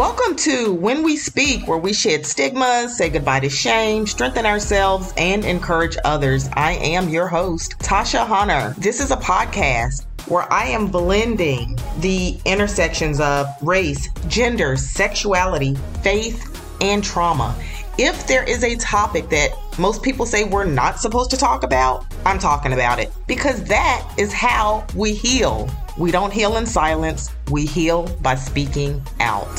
Welcome to When We Speak, where we shed stigmas, say goodbye to shame, strengthen ourselves, and encourage others. I am your host, Tasha Hunter. This is a podcast where I am blending the intersections of race, gender, sexuality, faith, and trauma. If there is a topic that most people say we're not supposed to talk about, I'm talking about it because that is how we heal. We don't heal in silence, we heal by speaking out.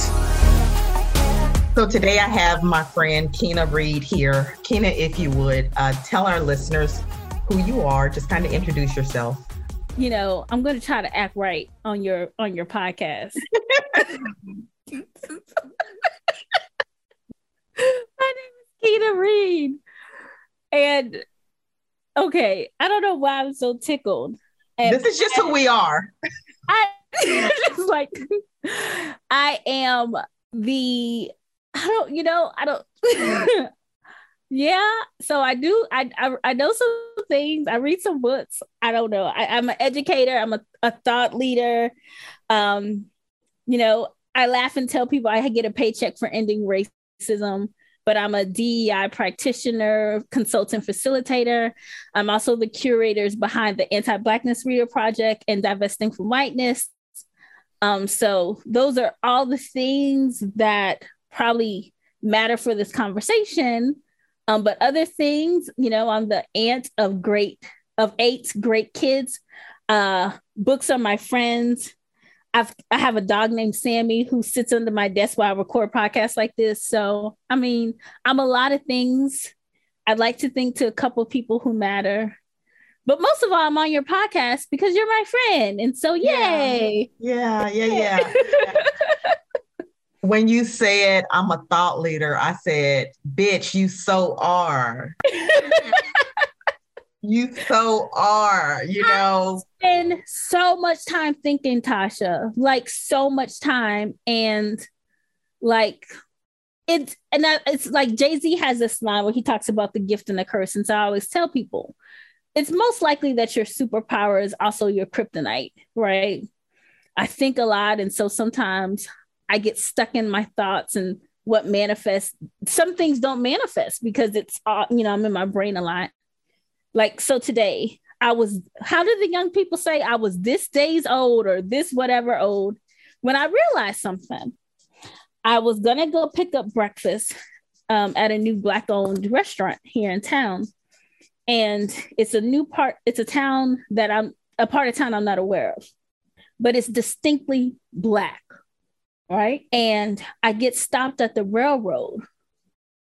So today I have my friend Kina Reed here. Kina, if you would uh, tell our listeners who you are, just kind of introduce yourself. You know, I'm going to try to act right on your on your podcast. my name is Kina Reed, and okay, I don't know why I'm so tickled. This is just who we are. I just like I am the I don't, you know, I don't. yeah, so I do. I, I, I know some things. I read some books. I don't know. I, am an educator. I'm a, a thought leader. Um, you know, I laugh and tell people I get a paycheck for ending racism but I'm a DEI practitioner, consultant, facilitator. I'm also the curators behind the Anti Blackness Reader Project and Divesting from Whiteness. Um, so those are all the things that probably matter for this conversation. Um, but other things, you know, I'm the aunt of great of eight great kids. Uh, books are my friends. I've I have a dog named Sammy who sits under my desk while I record podcasts like this. So I mean, I'm a lot of things. I'd like to think to a couple people who matter. But most of all, I'm on your podcast because you're my friend. And so yay. Yeah, yeah, yeah. yeah. when you said I'm a thought leader, I said, bitch, you so are. you so are, you know. I spend so much time thinking, Tasha, like so much time. And like it's and it's like Jay-Z has this line where he talks about the gift and the curse. And so I always tell people it's most likely that your superpower is also your kryptonite, right? I think a lot. And so sometimes I get stuck in my thoughts and what manifests. Some things don't manifest because it's all, you know, I'm in my brain a lot. Like, so today I was, how do the young people say I was this days old or this whatever old? When I realized something, I was gonna go pick up breakfast um, at a new black owned restaurant here in town. And it's a new part, it's a town that I'm a part of town I'm not aware of, but it's distinctly black right? And I get stopped at the railroad.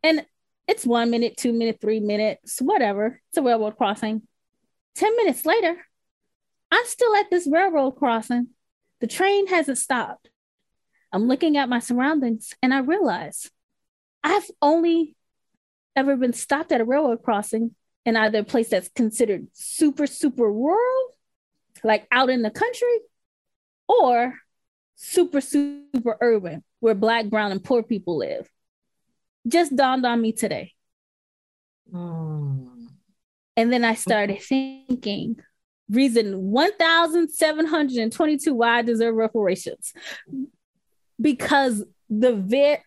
And it's one minute, two minute, three minutes, whatever. It's a railroad crossing. 10 minutes later, I'm still at this railroad crossing. The train hasn't stopped. I'm looking at my surroundings and I realize I've only ever been stopped at a railroad crossing in either a place that's considered super, super rural, like out in the country, or super, super urban where Black, Brown, and poor people live. Just dawned on me today. Mm. And then I started thinking, reason 1,722 why I deserve reparations. Because the very,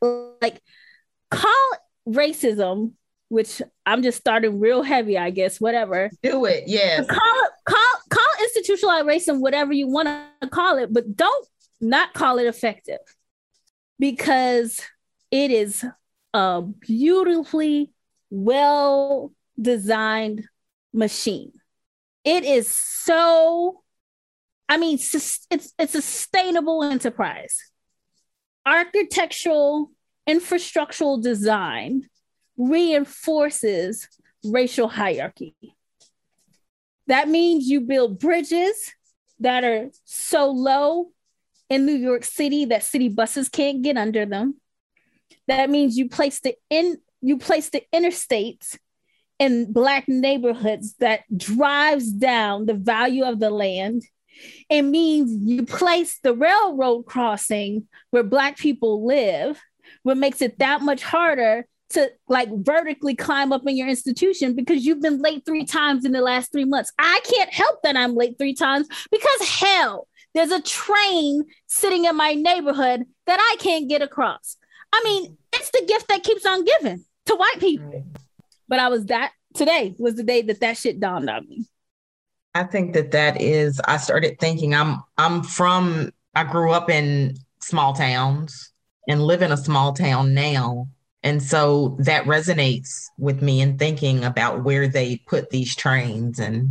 like, call racism, which I'm just starting real heavy, I guess, whatever. Do it, yes. Call, call, call institutionalized racism, whatever you want to call it, but don't not call it effective because it is a beautifully well designed machine. It is so, I mean, it's, a sustainable enterprise. Architectural, infrastructural design reinforces racial hierarchy. That means you build bridges that are so low in New York City that city buses can't get under them. That means you place the in you place the interstates in black neighborhoods that drives down the value of the land. It means you place the railroad crossing where black people live, what makes it that much harder to like vertically climb up in your institution because you've been late three times in the last three months. I can't help that I'm late three times because hell, there's a train sitting in my neighborhood that I can't get across. I mean, it's the gift that keeps on giving to white people. But I was that today was the day that that shit dawned on me. I think that that is. I started thinking. I'm. I'm from. I grew up in small towns and live in a small town now. And so that resonates with me in thinking about where they put these trains and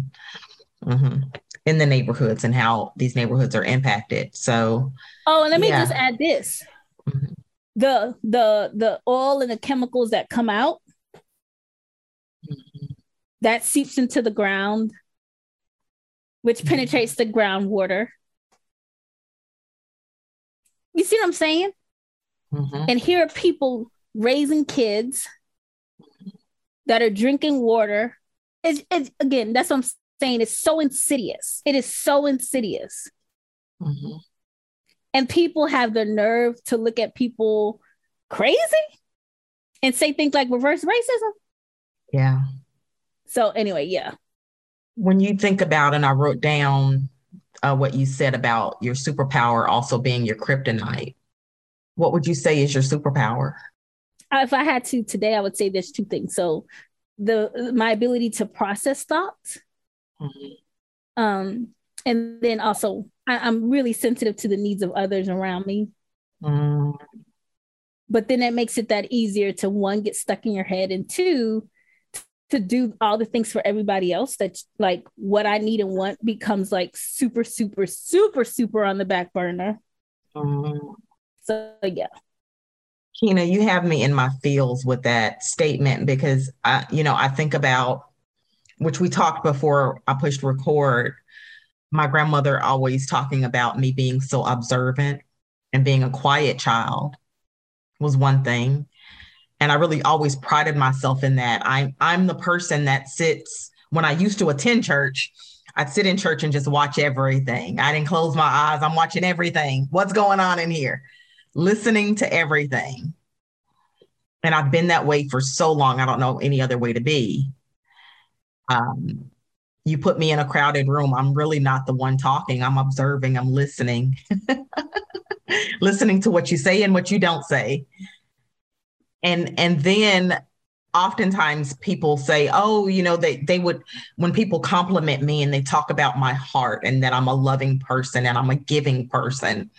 mm-hmm, in the neighborhoods and how these neighborhoods are impacted. So, oh, and let me yeah. just add this: mm-hmm. The the the oil and the chemicals that come out mm-hmm. that seeps into the ground, which mm-hmm. penetrates the groundwater. You see what I'm saying? Mm-hmm. And here are people raising kids that are drinking water. It's, it's, again, that's what I'm saying. It's so insidious. It is so insidious. And people have the nerve to look at people crazy and say things like reverse racism. Yeah. So, anyway, yeah. When you think about, and I wrote down uh, what you said about your superpower also being your kryptonite what would you say is your superpower? Uh, if I had to today, I would say there's two things. So the my ability to process thoughts. Mm-hmm. Um, and then also I, am really sensitive to the needs of others around me. Mm. But then it makes it that easier to one get stuck in your head and two to do all the things for everybody else that like what I need and want becomes like super, super, super, super on the back burner. Mm. So yeah. Kina, you have me in my feels with that statement because I, you know, I think about which we talked before I pushed record. My grandmother always talking about me being so observant and being a quiet child was one thing. And I really always prided myself in that. I'm I'm the person that sits when I used to attend church, I'd sit in church and just watch everything. I didn't close my eyes. I'm watching everything. What's going on in here? listening to everything. And I've been that way for so long, I don't know any other way to be. Um, you put me in a crowded room, I'm really not the one talking. I'm observing, I'm listening, listening to what you say and what you don't say. And and then oftentimes people say, oh, you know, they they would when people compliment me and they talk about my heart and that I'm a loving person and I'm a giving person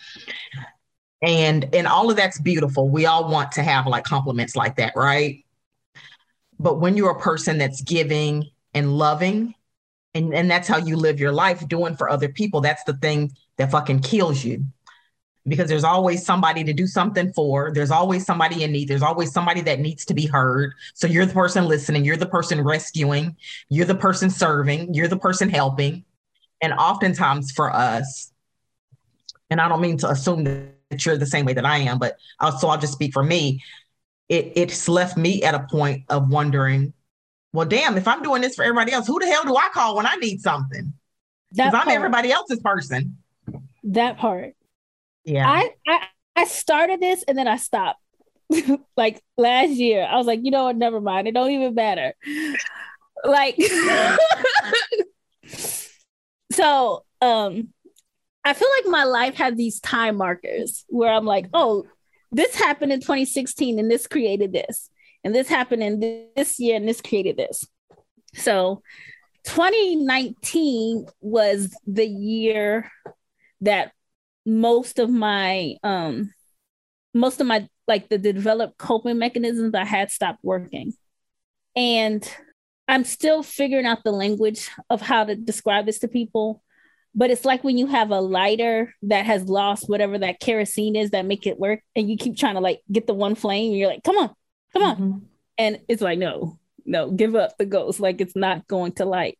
and and all of that's beautiful we all want to have like compliments like that right but when you're a person that's giving and loving and and that's how you live your life doing for other people. That's the thing that fucking kills you. Because there's always somebody to do something for. There's always somebody in need. There's always somebody that needs to be heard. So you're the person listening. You're the person rescuing. You're the person serving. You're the person helping. And oftentimes for us and i don't mean to assume that you're the same way that I am, but so I'll just speak for me. It it's left me at a point of wondering, well, damn, if I'm doing this for everybody else, who the hell do I call when I need something? Because I'm everybody else's person. That part. Yeah. I, I I started this and then I stopped. like last year, I was like, you know what? Never mind. It don't even matter. Like, so um, I feel like my life had these time markers where I'm like, oh, this happened in 2016 and this created this. And this happened in this year and this created this. So 2019 was the year that most of my um most of my like the developed coping mechanisms I had stopped working. And I'm still figuring out the language of how to describe this to people but it's like when you have a lighter that has lost whatever that kerosene is that make it work and you keep trying to like get the one flame and you're like come on come on mm-hmm. and it's like no no give up the ghost like it's not going to light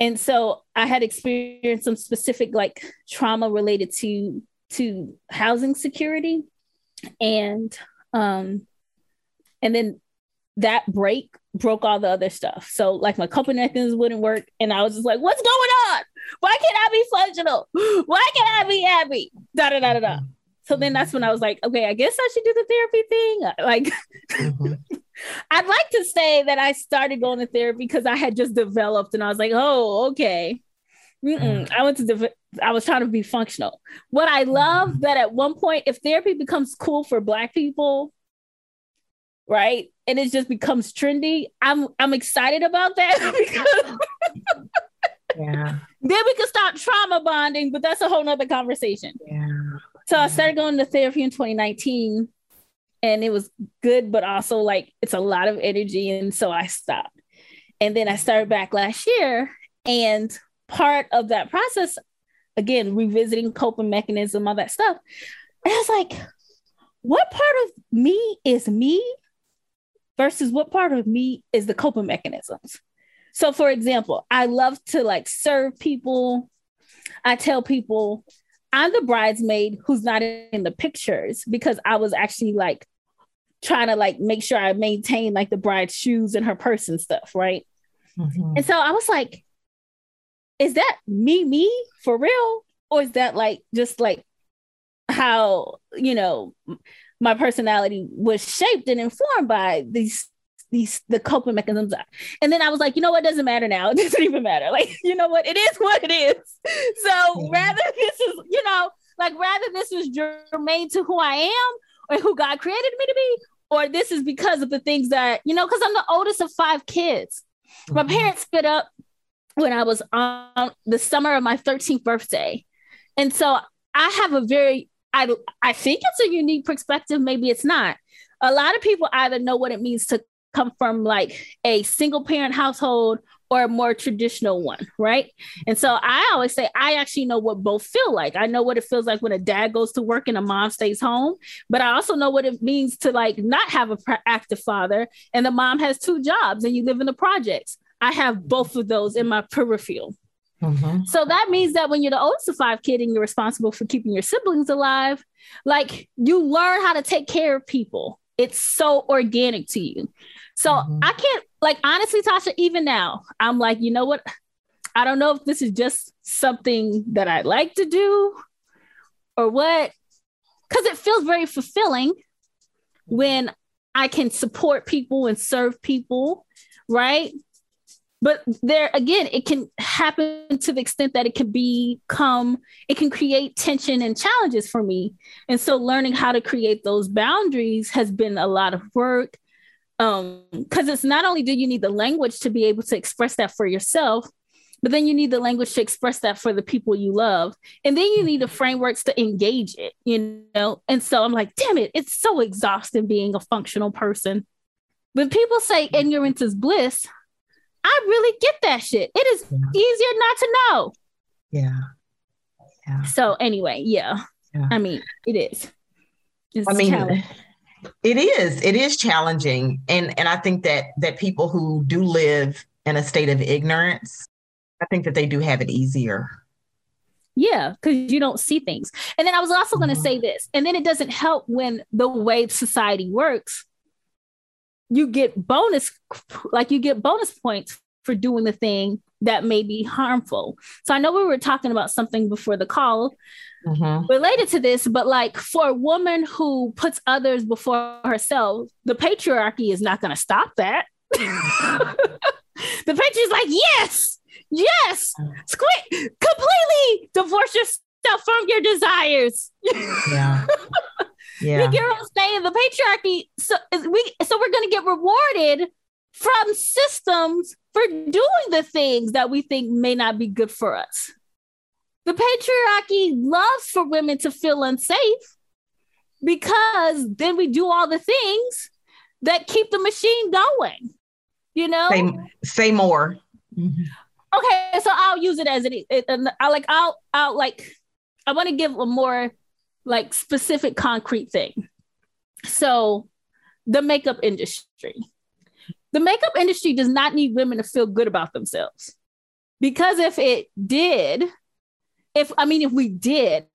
and so i had experienced some specific like trauma related to to housing security and um and then that break broke all the other stuff. So like my coping mechanisms wouldn't work, and I was just like, "What's going on? Why can't I be functional? Why can't I be happy?" Da da da da da. So then that's when I was like, "Okay, I guess I should do the therapy thing." Like, mm-hmm. I'd like to say that I started going to therapy because I had just developed, and I was like, "Oh, okay." Mm-mm. I went to the. I was trying to be functional. What I love mm-hmm. that at one point, if therapy becomes cool for Black people, right, and it just becomes trendy, I'm I'm excited about that because. yeah. Then we can stop trauma bonding, but that's a whole nother conversation. Yeah. So I started going to therapy in 2019 and it was good, but also like it's a lot of energy. And so I stopped. And then I started back last year. And part of that process, again, revisiting coping mechanism, all that stuff. And I was like, what part of me is me versus what part of me is the coping mechanisms? So, for example, I love to like serve people. I tell people I'm the bridesmaid who's not in the pictures because I was actually like trying to like make sure I maintain like the bride's shoes and her purse and stuff, right? Mm-hmm. And so I was like, is that me, me for real? Or is that like just like how, you know, my personality was shaped and informed by these these the coping mechanisms are. and then i was like you know what? Doesn't matter now. It doesn't even matter. Like you know what? It is what it is. So rather this is you know like rather this is germane to who i am or who god created me to be or this is because of the things that you know because i'm the oldest of five kids. Mm-hmm. my parents split up when i was on the summer of my 13th birthday. And so i have a very i i think it's a unique perspective. Maybe it's not. A lot of people either know what it means to come from like a single parent household or a more traditional one, right? And so I always say I actually know what both feel like. I know what it feels like when a dad goes to work and a mom stays home, but I also know what it means to like not have a active father and the mom has two jobs and you live in the projects. I have both of those in my peripheral. Mm-hmm. So that means that when you're the oldest of five kid and you're responsible for keeping your siblings alive, like you learn how to take care of people. It's so organic to you. So mm-hmm. I can't like honestly, Tasha, even now, I'm like, you know what? I don't know if this is just something that I like to do or what, because it feels very fulfilling when I can support people and serve people, right? But there again, it can happen to the extent that it can become, it can create tension and challenges for me. And so learning how to create those boundaries has been a lot of work um because it's not only do you need the language to be able to express that for yourself but then you need the language to express that for the people you love. And then you need the frameworks to engage it you know? And so i'm like damn it it's so exhausting being a functional person. When people say ignorance is bliss i really get that shit it is yeah. easier not to know yeah yeah so anyway yeah, yeah. i mean it is it's i mean it is. It is challenging. And and I think that that people who do live in a state of ignorance, I think that they do have it easier. Yeah, because you don't see things. And then I was also going to mm-hmm. say this, and then it doesn't help when the way society works, you get bonus, like you get bonus points for doing the thing that may be harmful. So I know we were talking about something before the call mm-hmm. related to this, but like for a woman who puts others before herself, the patriarchy is not going to stop that. the patriarchy's like, yes, yes, squid, completely divorce yourself from your desires. Yeah. Yeah. Get what I'm saying? The patriarchy, so we so we're gonna get rewarded from systems for doing the things that we think may not be good for us. The patriarchy loves for women to feel unsafe because then we do all the things that keep the machine going. You know, say, say more. Okay, so I'll use it as it. it I like. I'll. I'll like. I want to give a more like specific, concrete thing. So, the makeup industry. The makeup industry does not need women to feel good about themselves, because if it did, if I mean, if we did,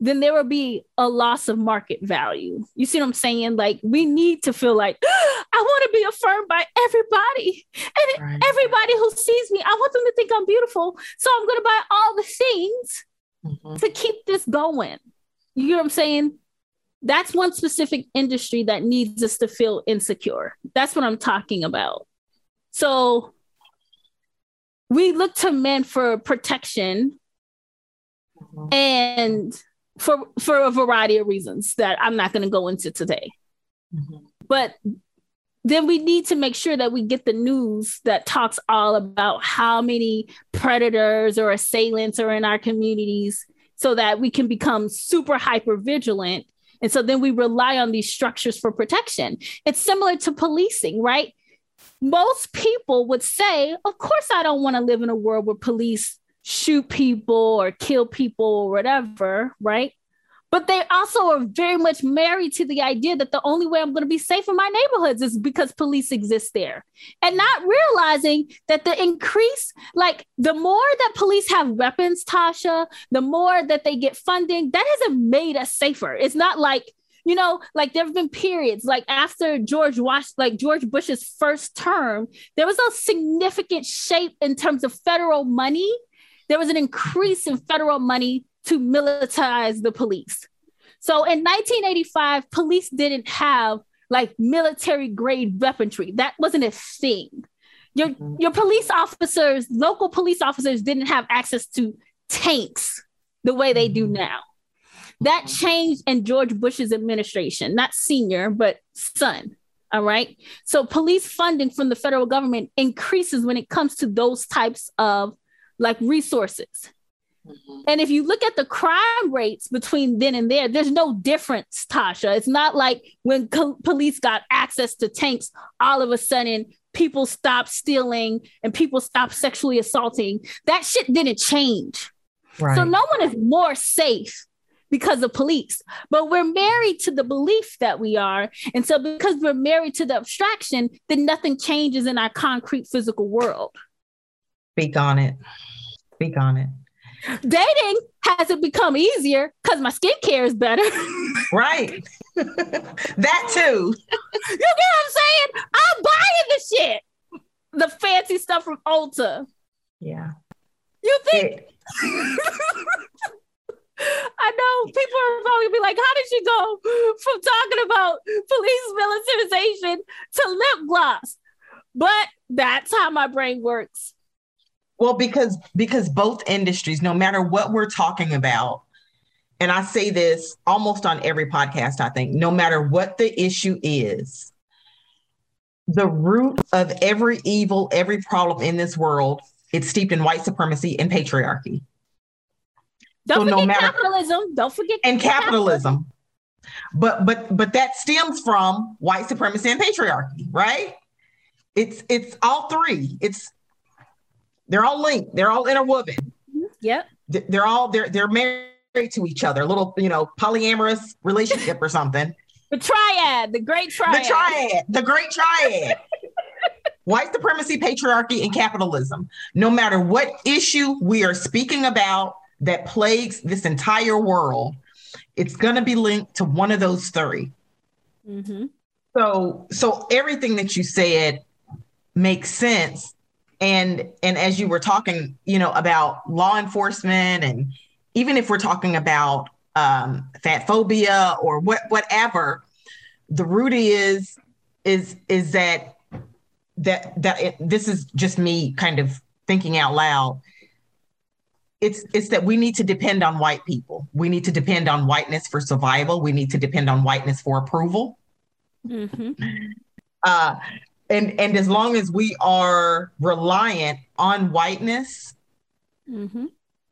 then there would be a loss of market value. You see what I'm saying? Like we need to feel like I want to be affirmed by everybody, and right. everybody who sees me, I want them to think I'm beautiful. So I'm going to buy all the things mm-hmm. to keep this going. You know what I'm saying? That's one specific industry that needs us to feel insecure. That's what I'm talking about. So we look to men for protection mm-hmm. and for for a variety of reasons that I'm not going to go into today. Mm-hmm. But then we need to make sure that we get the news that talks all about how many predators or assailants are in our communities so that we can become super hyper vigilant. And so then we rely on these structures for protection. It's similar to policing right? Most people would say of course i don't want to live in a world where police shoot people or kill people or whatever right but they also are very much married to the idea that the only way I'm going to be safe in my neighborhoods is because police exist there. And not realizing that the increase, like the more that police have weapons, Tasha, the more that they get funding, that hasn't made us safer. It's not like, you know, like there have been periods like after George Wash, like George Bush's first term, there was a significant shape in terms of federal money. There was an increase in federal money to militarize the police. So in 1985, police didn't have like military grade weaponry. That wasn't a thing. Your mm-hmm. your police officers, local police officers didn't have access to tanks the way they do mm-hmm. now. That changed in George Bush's administration, not senior, but son. All right. So police funding from the federal government increases when it comes to those types of like resources. Mm-hmm. And if you look at the crime rates between then and there, there's no difference, Tasha. It's not like when co- police got access to tanks, all of a sudden people stopped stealing and people stopped sexually assaulting. That shit didn't change. Right. So no one is more safe because of police. But we're married to the belief that we are. And so because we're married to the abstraction, then nothing changes in our concrete physical world. Speak on it. Speak on it. Dating hasn't become easier because my skincare is better. right. that too. You get what I'm saying? I'm buying the shit. The fancy stuff from Ulta. Yeah. You think? It- I know people are probably be like, how did she go from talking about police militarization to lip gloss? But that's how my brain works. Well, because because both industries, no matter what we're talking about, and I say this almost on every podcast, I think, no matter what the issue is, the root of every evil, every problem in this world, it's steeped in white supremacy and patriarchy. Don't so forget no matter, capitalism. Don't forget and capitalism. capitalism. But but but that stems from white supremacy and patriarchy, right? It's it's all three. It's they're all linked. They're all interwoven. Yep. They're all they're they're married to each other. A little, you know, polyamorous relationship or something. The triad, the great triad. The triad, the great triad. White supremacy, patriarchy, and capitalism. No matter what issue we are speaking about that plagues this entire world, it's going to be linked to one of those 3 mm-hmm. So, so everything that you said makes sense and and as you were talking you know about law enforcement and even if we're talking about um, fat phobia or what whatever the root is is is that that that it, this is just me kind of thinking out loud. It's it's that we need to depend on white people. We need to depend on whiteness for survival. We need to depend on whiteness for approval. Mm-hmm. uh, and and as long as we are reliant on whiteness mm-hmm.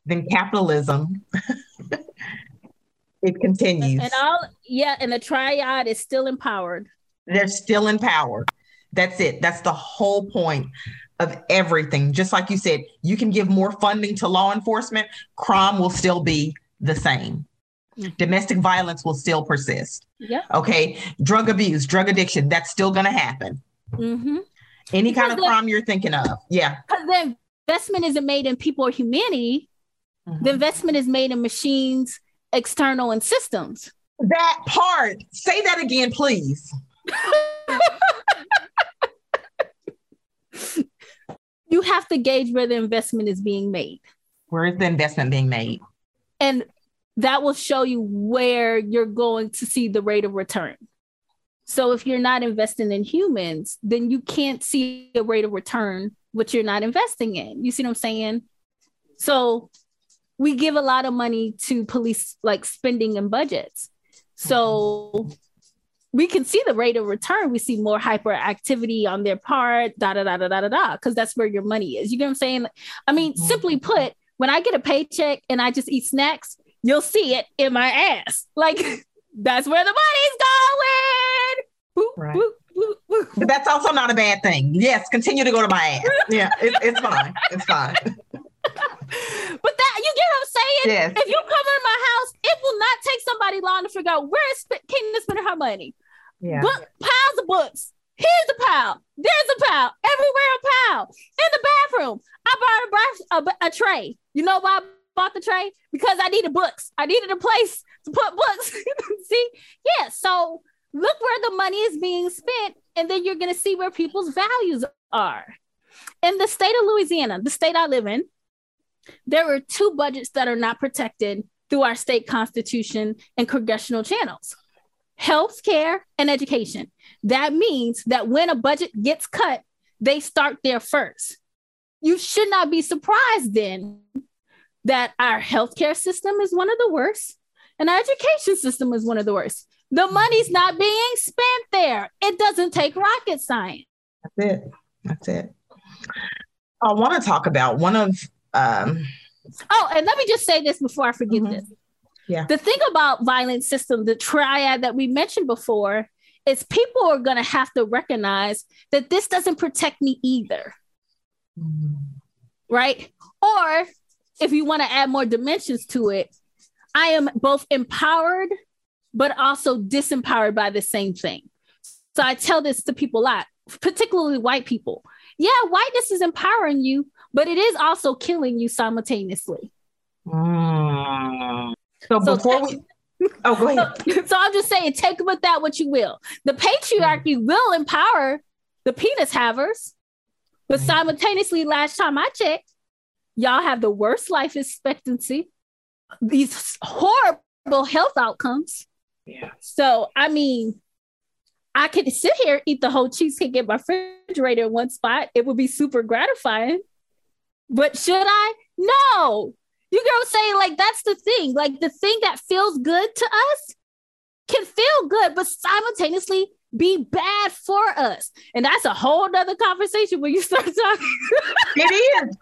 then capitalism it continues. And all yeah and the triad is still empowered. They're still in power. That's it. That's the whole point of everything. Just like you said you can give more funding to law enforcement crime will still be the same. Mm-hmm. domestic violence will still persist. Yeah. Okay? Drug abuse drug addiction that's still going to happen Mm-hmm. Any because kind of the, crime you're thinking of. Yeah. Because the investment isn't made in people or humanity. Mm-hmm. The investment is made in machines, external, and systems. That part. Say that again, please. you have to gauge where the investment is being made. Where is the investment being made? And that will show you where you're going to see the rate of return. So if you're not investing in humans, then you can't see a rate of return what you're not investing in. You see what I'm saying? So we give a lot of money to police like spending and budgets. So we can see the rate of return. We see more hyperactivity on their part, da da da da da da da, because that's where your money is. You get what I'm saying? I mean, mm-hmm. simply put, when I get a paycheck and I just eat snacks, you'll see it in my ass. Like that's where the money's going. Boop, right. boop, boop, boop. But that's also not a bad thing. Yes, continue to go to my ass. Yeah, it, it's fine. It's fine. but that you get what I'm saying? Yes. If you come in my house, it will not take somebody long to figure out where is Kingdom spending her money. Yeah. Book piles of books. Here's a pile. There's a pile. Everywhere a pile. In the bathroom. I bought a, a, a tray. You know why I bought the tray? Because I needed books. I needed a place to put books. see? Yeah. So look where the money is being spent, and then you're gonna see where people's values are. In the state of Louisiana, the state I live in, there are two budgets that are not protected through our state constitution and congressional channels health care and education. That means that when a budget gets cut, they start there first. You should not be surprised then that our healthcare system is one of the worst and our education system is one of the worst. The money's not being spent there. It doesn't take rocket science. That's it. That's it. I want to talk about one of um, oh, and let me just say this before I forget mm-hmm. this. Yeah. The thing about violent system, the triad that we mentioned before, is people are going to have to recognize that this doesn't protect me either. Mm-hmm. Right? Or if you want to add more dimensions to it, I am both empowered but also disempowered by the same thing. So I tell this to people a lot, particularly white people. Yeah, whiteness is empowering you, but it is also killing you simultaneously. Mm. So, so before we Oh, go ahead. So, so, I'm just saying, take with that what you will. The patriarchy mm. will empower the penis havers, but mm. simultaneously, last time I checked, y'all have the worst life expectancy, these horrible health outcomes. Yeah. So I mean, I could sit here, eat the whole cheesecake in my refrigerator in one spot. It would be super gratifying. But should I? No. You girls say like that's the thing. Like the thing that feels good to us can feel good, but simultaneously be bad for us. And that's a whole nother conversation when you start talking. it is.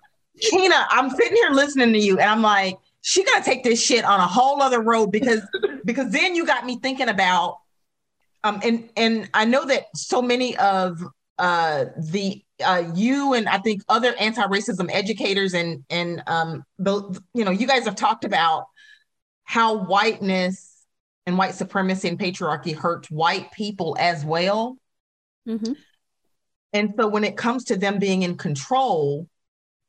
Kina, I'm sitting here listening to you and I'm like, she gotta take this shit on a whole other road because because then you got me thinking about um and and I know that so many of uh the uh, you and I think other anti-racism educators and and um, the, you know you guys have talked about how whiteness and white supremacy and patriarchy hurts white people as well. Mm-hmm. And so when it comes to them being in control,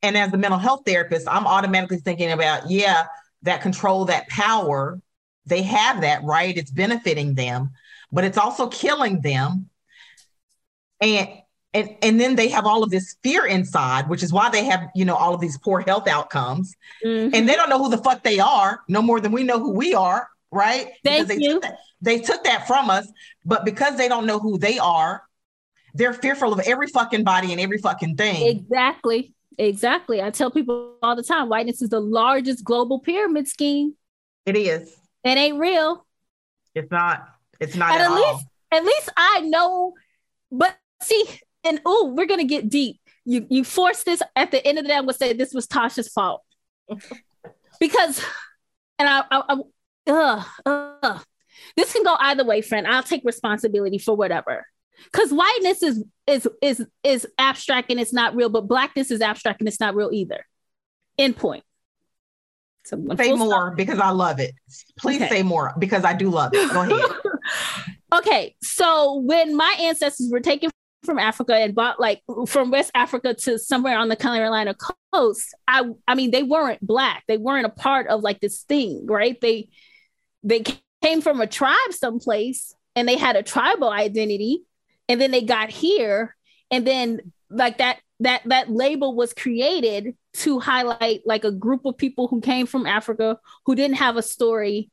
and as a mental health therapist, I'm automatically thinking about yeah, that control, that power, they have that right. It's benefiting them, but it's also killing them. And and and then they have all of this fear inside which is why they have you know all of these poor health outcomes mm-hmm. and they don't know who the fuck they are no more than we know who we are right Thank they you. Took that, they took that from us but because they don't know who they are they're fearful of every fucking body and every fucking thing exactly exactly i tell people all the time whiteness is the largest global pyramid scheme it is it ain't real it's not it's not at, at least all. at least i know but see and oh, we're gonna get deep. You you force this at the end of the day. I'm gonna say this was Tasha's fault because, and I, I, I uh, uh, this can go either way, friend. I'll take responsibility for whatever. Because whiteness is is is is abstract and it's not real, but blackness is abstract and it's not real either. End point. So say more stop. because I love it. Please okay. say more because I do love it. Go ahead. okay, so when my ancestors were taken from Africa and bought like from West Africa to somewhere on the Carolina coast, I I mean they weren't black. They weren't a part of like this thing, right? They they came from a tribe someplace and they had a tribal identity and then they got here and then like that that that label was created to highlight like a group of people who came from Africa who didn't have a story.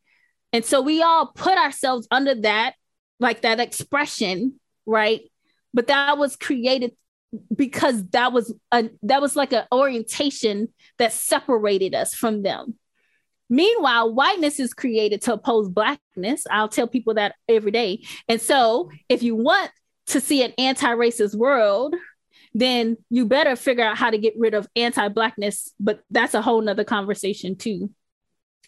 And so we all put ourselves under that like that expression, right? but that was created because that was a that was like an orientation that separated us from them. Meanwhile, whiteness is created to oppose blackness. I'll tell people that every day. And so, if you want to see an anti-racist world, then you better figure out how to get rid of anti-blackness. But that's a whole nother conversation too.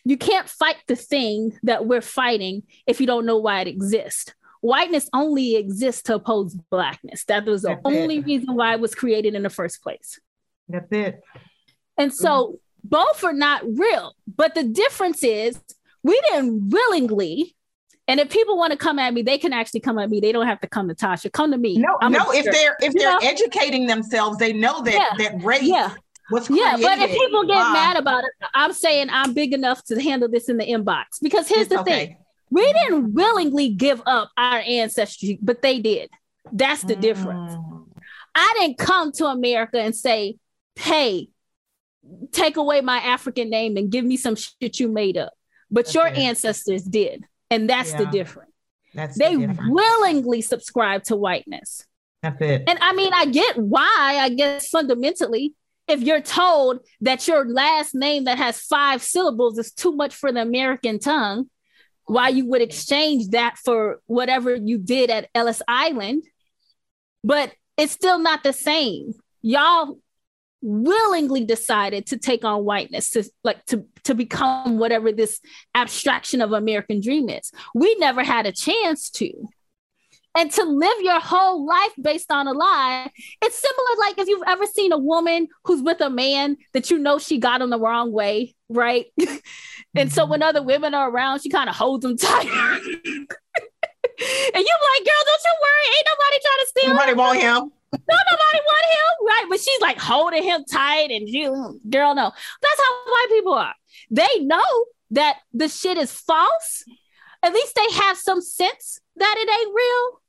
You can't fight the thing that we're fighting if you don't know why it exists whiteness only exists to oppose blackness. That was the That's only it. reason why it was created in the first place. That's it. And so mm. both are not real. But the difference is we didn't willingly. And if people want to come at me, they can actually come at me. They don't have to come to Tasha. Come to me. No, I'm no. If they're if they're know? educating themselves, they know that yeah. that race yeah. was Yeah, but if people get mad about it, I'm saying I'm big enough to handle this in the inbox. Because here's it's the okay. thing: we didn't willingly give up our ancestry, but they did. That's the difference. Mm. I didn't come to America and say, hey, take away my African name and give me some shit you made up. But that's your ancestors did. And that's yeah. the difference. That's they the difference. willingly subscribe to whiteness. That's it. And I mean, I get why, I guess fundamentally, if you're told that your last name that has five syllables is too much for the American tongue, why you would exchange that for whatever you did at Ellis Island, but it's still not the same. Y'all willingly decided to take on whiteness to like to to become whatever this abstraction of American dream is. We never had a chance to. And to live your whole life based on a lie, it's similar like if you've ever seen a woman who's with a man that you know she got him the wrong way, right? And so mm-hmm. when other women are around, she kind of holds them tight. and you're like, girl, don't you worry. Ain't nobody trying to steal Nobody want him. No, nobody want him. Right. But she's like holding him tight and you, girl, no. That's how white people are. They know that the shit is false. At least they have some sense that it ain't real.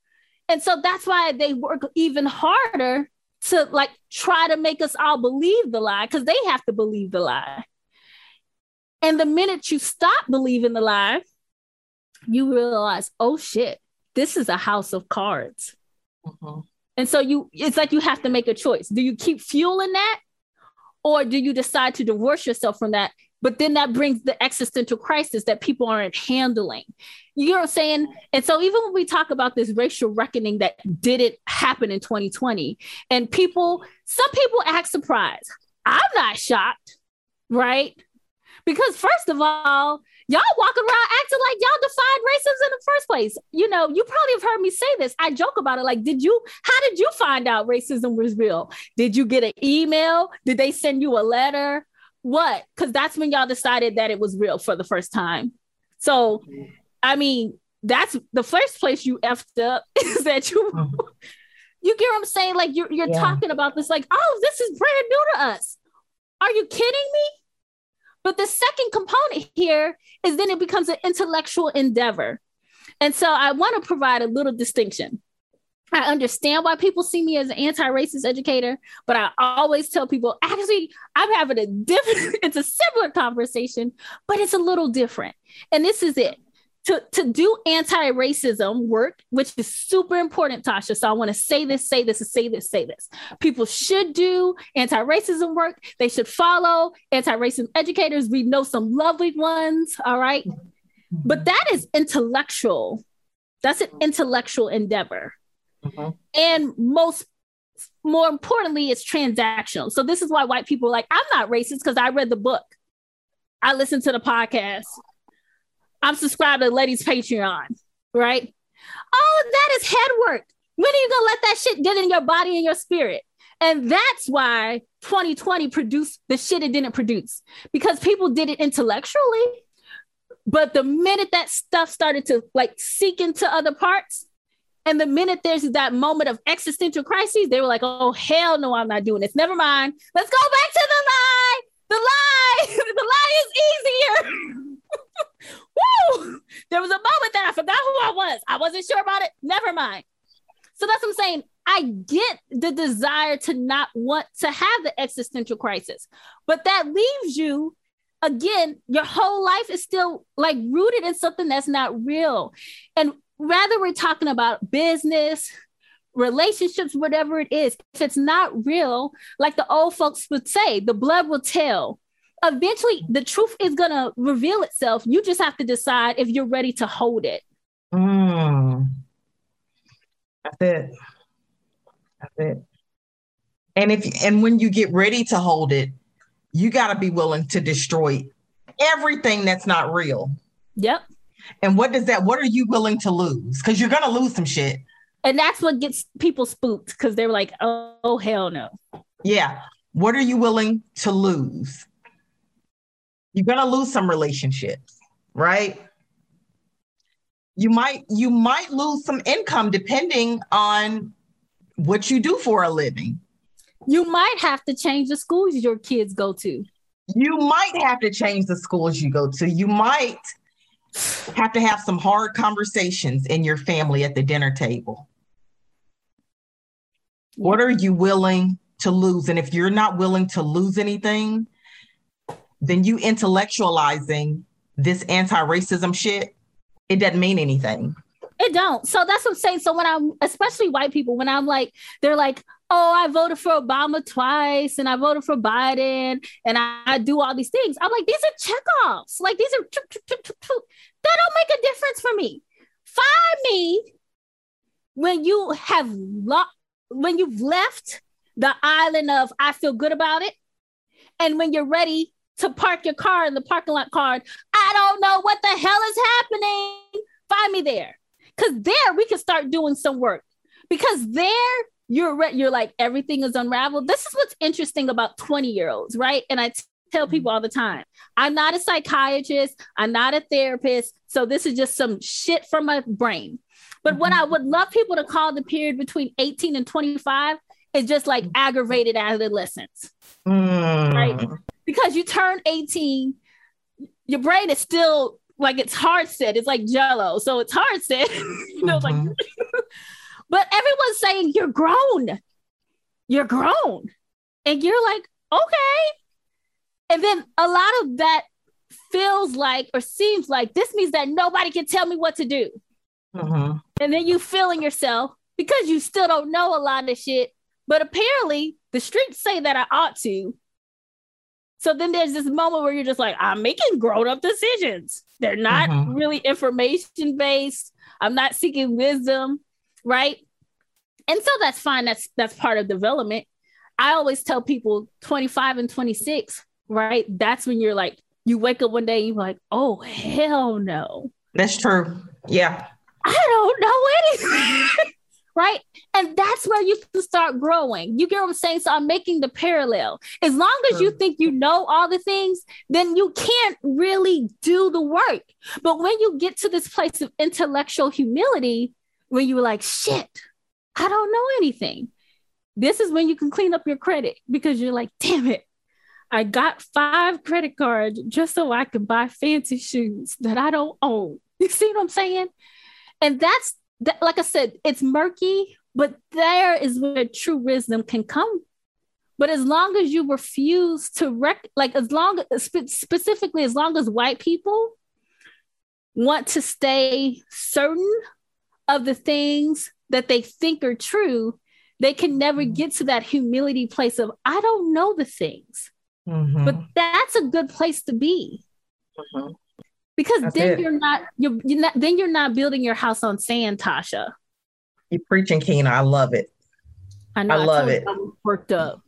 And so that's why they work even harder to like try to make us all believe the lie because they have to believe the lie. And the minute you stop believing the lie, you realize, oh shit, this is a house of cards. Mm-hmm. And so you it's like you have to make a choice. Do you keep fueling that? Or do you decide to divorce yourself from that? But then that brings the existential crisis that people aren't handling. You know what I'm saying? And so even when we talk about this racial reckoning that didn't happen in 2020, and people, some people act surprised. I'm not shocked, right? Because first of all, y'all walking around acting like y'all defied racism in the first place. You know, you probably have heard me say this. I joke about it. Like, did you, how did you find out racism was real? Did you get an email? Did they send you a letter? What? Because that's when y'all decided that it was real for the first time. So, I mean, that's the first place you effed up is that you, mm-hmm. you get what I'm saying? Like, you're, you're yeah. talking about this, like, oh, this is brand new to us. Are you kidding me? But the second component here is then it becomes an intellectual endeavor. And so I want to provide a little distinction. I understand why people see me as an anti-racist educator, but I always tell people actually I'm having a different, it's a similar conversation, but it's a little different. And this is it to, to do anti-racism work, which is super important, Tasha. So I want to say this, say this, say this, say this. People should do anti-racism work. They should follow anti-racism educators. We know some lovely ones. All right. But that is intellectual. That's an intellectual endeavor. Mm-hmm. And most more importantly, it's transactional. So this is why white people are like, I'm not racist because I read the book. I listened to the podcast. I'm subscribed to Ladies Patreon, right? All of that is head work. When are you gonna let that shit get in your body and your spirit? And that's why 2020 produced the shit it didn't produce because people did it intellectually. But the minute that stuff started to like seek into other parts, and the minute there's that moment of existential crises, they were like, oh, hell no, I'm not doing this. Never mind. Let's go back to the lie. The lie. the lie is easier. Woo! There was a moment that I forgot who I was. I wasn't sure about it. Never mind. So that's what I'm saying. I get the desire to not want to have the existential crisis, but that leaves you again, your whole life is still like rooted in something that's not real. And rather we're talking about business, relationships, whatever it is, if it's not real, like the old folks would say, the blood will tell. Eventually, the truth is going to reveal itself. You just have to decide if you're ready to hold it. Mm. That's it. That's it. And if and when you get ready to hold it, you got to be willing to destroy everything that's not real. Yep. And what does that? What are you willing to lose? Because you're gonna lose some shit. And that's what gets people spooked because they're like, oh hell no. Yeah. What are you willing to lose? You're gonna lose some relationships, right? You might you might lose some income depending on what you do for a living. You might have to change the schools your kids go to. You might have to change the schools you go to. You might have to have some hard conversations in your family at the dinner table. What are you willing to lose? And if you're not willing to lose anything, then you intellectualizing this anti-racism shit, it doesn't mean anything. It don't. So that's what I'm saying. So when I'm, especially white people, when I'm like, they're like, oh, I voted for Obama twice and I voted for Biden and I, I do all these things. I'm like, these are checkoffs. Like these are that don't make a difference for me. Find me when you have lo- when you've left the island of I feel good about it, and when you're ready to park your car in the parking lot card, I don't know what the hell is happening. Find me there. Cause there we can start doing some work. Because there you're re- you're like everything is unraveled. This is what's interesting about 20 year olds, right? And I t- tell mm-hmm. people all the time, I'm not a psychiatrist, I'm not a therapist, so this is just some shit from my brain. But what I mm-hmm. would love people to call the period between 18 and 25 is just like mm-hmm. aggravated adolescence. Mm. Right? Because you turn 18, your brain is still like it's hard set. It's like jello. So it's hard set. you know, mm-hmm. like but everyone's saying you're grown. You're grown. And you're like, okay. And then a lot of that feels like or seems like this means that nobody can tell me what to do. Mm-hmm. And then you feeling yourself because you still don't know a lot of shit. But apparently the streets say that I ought to. So then there's this moment where you're just like, I'm making grown up decisions. They're not mm-hmm. really information based. I'm not seeking wisdom right? And so that's fine. That's that's part of development. I always tell people 25 and 26, right? That's when you're like, you wake up one day and you're like, oh hell no. That's true. Yeah. I don't know anything. right? And that's where you can start growing. You get what I'm saying? So I'm making the parallel. As long as you think you know all the things, then you can't really do the work. But when you get to this place of intellectual humility, when you were like, shit, I don't know anything. This is when you can clean up your credit because you're like, damn it, I got five credit cards just so I can buy fancy shoes that I don't own. You see what I'm saying? And that's that, like I said, it's murky, but there is where true wisdom can come. But as long as you refuse to rec, like as long spe- specifically, as long as white people want to stay certain of the things that they think are true, they can never mm-hmm. get to that humility place of, I don't know the things. Mm-hmm. But that's a good place to be. Mm-hmm. Because that's then it. you're not you're, you're not then you're not building your house on sand, Tasha. You're preaching, Keena. I love it. I know. I love I it. worked up.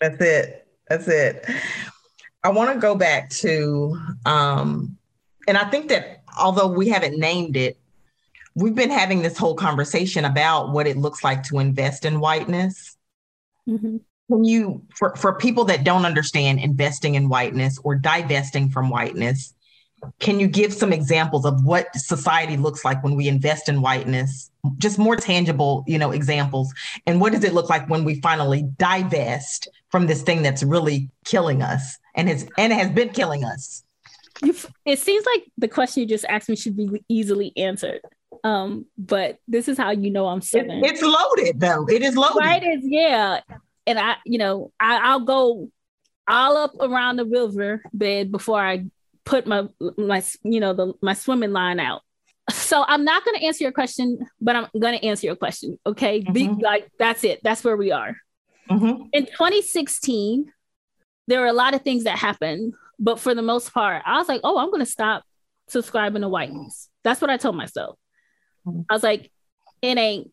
That's it. That's it. I want to go back to, um, and I think that although we haven't named it, we've been having this whole conversation about what it looks like to invest in whiteness. Mm-hmm. Can you, for, for people that don't understand investing in whiteness or divesting from whiteness, can you give some examples of what society looks like when we invest in whiteness? Just more tangible, you know, examples. And what does it look like when we finally divest from this thing that's really killing us and has and has been killing us? it seems like the question you just asked me should be easily answered. Um, but this is how you know I'm southern. It, it's loaded though. It is loaded. Right is yeah. And I, you know, I, I'll go all up around the river bed before I put my my you know the my swimming line out. so I'm not going to answer your question, but I'm going to answer your question. Okay. Mm-hmm. Be, like, that's it. That's where we are. Mm-hmm. In 2016, there were a lot of things that happened, but for the most part, I was like, oh, I'm going to stop subscribing to white news. That's what I told myself. Mm-hmm. I was like, it ain't,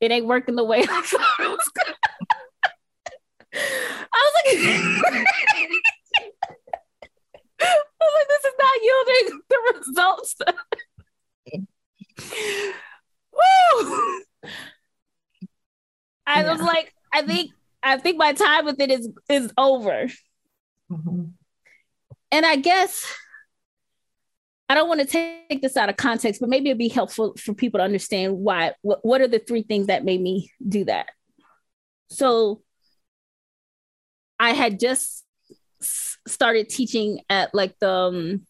it ain't working the way I thought it was going I was like, was like, this is not yielding the results. Woo! I yeah. was like, I think I think my time with it is is over. Mm-hmm. And I guess I don't want to take this out of context, but maybe it'd be helpful for people to understand why. What, what are the three things that made me do that? So I had just started teaching at like the um,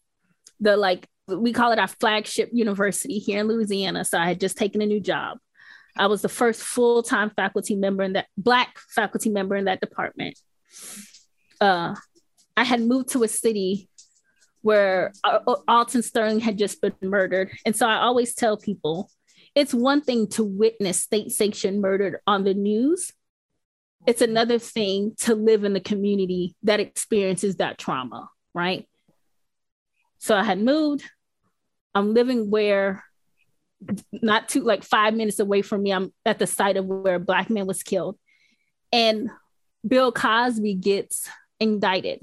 the like we call it our flagship university here in Louisiana. So I had just taken a new job. I was the first full time faculty member in that black faculty member in that department. Uh, I had moved to a city where uh, uh, Alton Sterling had just been murdered, and so I always tell people it's one thing to witness state sanctioned murder on the news. It's another thing to live in the community that experiences that trauma, right? So I had moved. I'm living where not too like five minutes away from me. I'm at the site of where a black man was killed. And Bill Cosby gets indicted.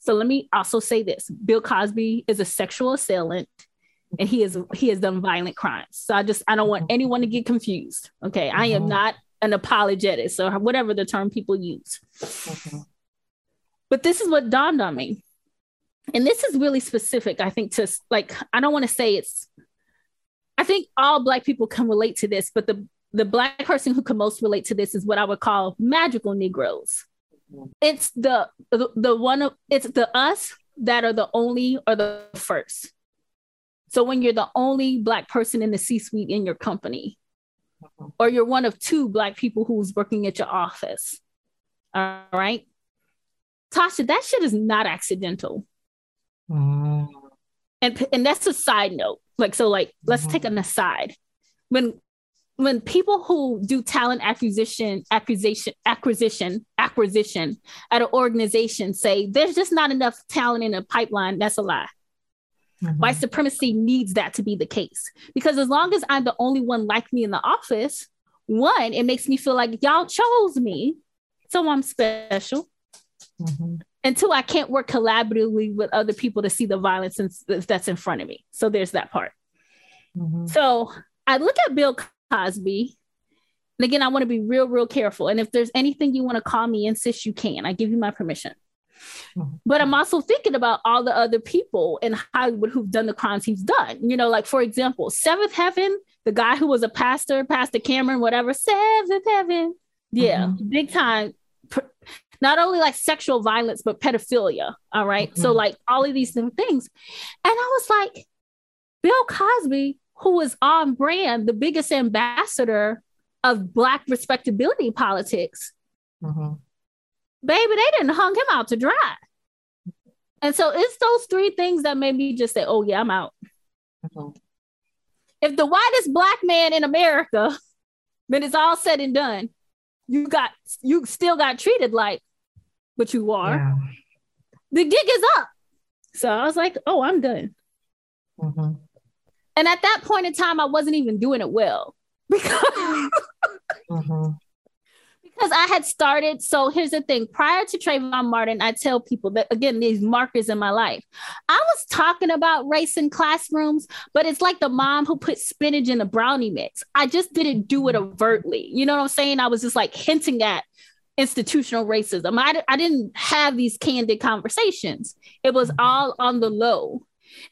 So let me also say this. Bill Cosby is a sexual assailant and he is he has done violent crimes. So I just I don't want anyone to get confused. Okay. Mm-hmm. I am mm-hmm. not an apologetic, or whatever the term people use. Mm-hmm. But this is what dawned on me. And this is really specific, I think, to like, I don't want to say it's I think all Black people can relate to this, but the the Black person who can most relate to this is what I would call magical Negroes. It's the the, the one of it's the us that are the only or the first. So when you're the only Black person in the C-suite in your company, or you're one of two Black people who's working at your office, all right, Tasha, that shit is not accidental. Mm. And and that's a side note. Like so, like let's mm-hmm. take an aside. When when people who do talent acquisition, acquisition, acquisition, acquisition at an organization say there's just not enough talent in a pipeline, that's a lie. Mm-hmm. White supremacy needs that to be the case because as long as I'm the only one like me in the office, one, it makes me feel like y'all chose me, so I'm special. Mm-hmm and two, I can't work collaboratively with other people to see the violence that's in front of me. So there's that part. Mm-hmm. So I look at Bill Cosby. And again, I want to be real, real careful. And if there's anything you want to call me insist, you can. I give you my permission. Mm-hmm. But I'm also thinking about all the other people in Hollywood who've done the crimes he's done. You know, like for example, Seventh Heaven, the guy who was a pastor, Pastor Cameron, whatever, Seventh Heaven. Yeah, mm-hmm. big time not only like sexual violence, but pedophilia. All right? mm-hmm. So, like all of these things. And I was like, Bill Cosby, who was on brand, the biggest ambassador of Black respectability politics, mm-hmm. Baby, they didn't hung him out to dry. And so it's those three things that made me just say, oh, yeah, I'm out. Mm-hmm. If the whitest Black man in America, then it's all said and done, you got you still got treated like but you are yeah. the gig is up so i was like oh i'm done mm-hmm. and at that point in time i wasn't even doing it well because mm-hmm because I had started. So here's the thing prior to Trayvon Martin, I tell people that again, these markers in my life. I was talking about race in classrooms, but it's like the mom who put spinach in a brownie mix. I just didn't do it overtly. You know what I'm saying? I was just like hinting at institutional racism. I, I didn't have these candid conversations, it was mm-hmm. all on the low.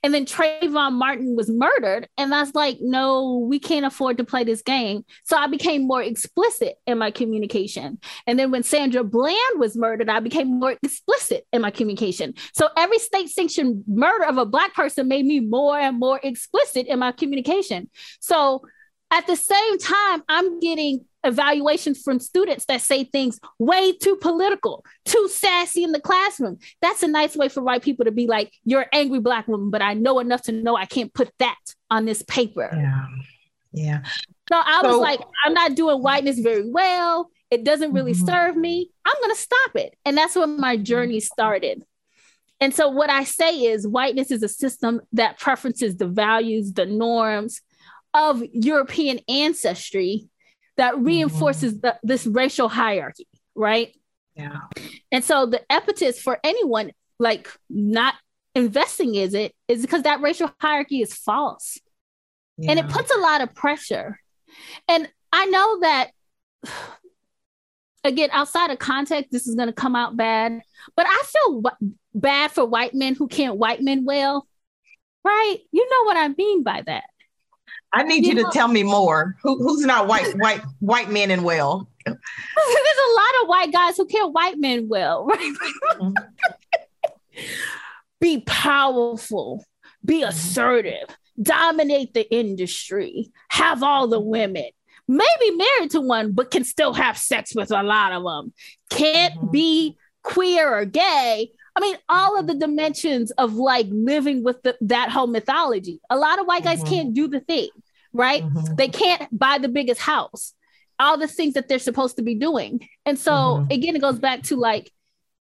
And then Trayvon Martin was murdered. And I was like, no, we can't afford to play this game. So I became more explicit in my communication. And then when Sandra Bland was murdered, I became more explicit in my communication. So every state sanctioned murder of a Black person made me more and more explicit in my communication. So at the same time, I'm getting evaluations from students that say things way too political, too sassy in the classroom. That's a nice way for white people to be like, you're an angry black woman, but I know enough to know I can't put that on this paper. Yeah. Yeah. So I so, was like, I'm not doing whiteness very well. It doesn't really mm-hmm. serve me. I'm going to stop it. And that's when my journey started. And so what I say is whiteness is a system that preferences the values, the norms of European ancestry that reinforces mm-hmm. the, this racial hierarchy, right? Yeah. And so the epithets for anyone like not investing is it is because that racial hierarchy is false. Yeah. And it puts a lot of pressure. And I know that again outside of context this is going to come out bad, but I feel w- bad for white men who can't white men well. Right? You know what I mean by that. I need you, you know, to tell me more. Who, who's not white, white, white men and well? There's a lot of white guys who can't white men well, right? Mm-hmm. be powerful, be mm-hmm. assertive, dominate the industry, have all the women, maybe married to one, but can still have sex with a lot of them. Can't mm-hmm. be queer or gay. I mean, all of the dimensions of like living with the, that whole mythology. A lot of white guys mm-hmm. can't do the thing right? Mm-hmm. They can't buy the biggest house, all the things that they're supposed to be doing. And so, mm-hmm. again, it goes back to like,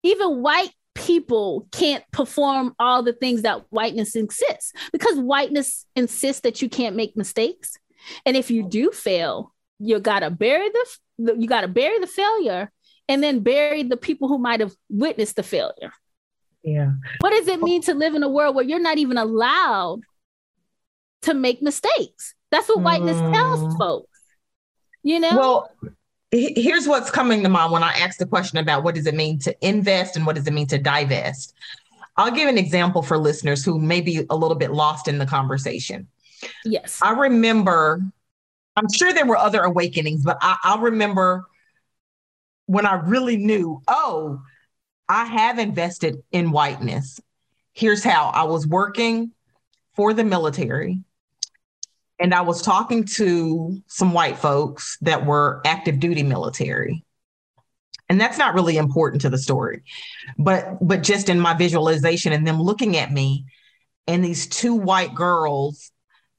even white people can't perform all the things that whiteness insists because whiteness insists that you can't make mistakes. And if you do fail, you gotta bury the you gotta bury the failure and then bury the people who might have witnessed the failure. Yeah. What does it mean to live in a world where you're not even allowed to make mistakes? That's what whiteness mm. tells folks. You know? Well, here's what's coming to mind when I ask the question about what does it mean to invest and what does it mean to divest. I'll give an example for listeners who may be a little bit lost in the conversation. Yes. I remember, I'm sure there were other awakenings, but I, I'll remember when I really knew, oh, I have invested in whiteness. Here's how I was working for the military and I was talking to some white folks that were active duty military. And that's not really important to the story. But but just in my visualization and them looking at me and these two white girls,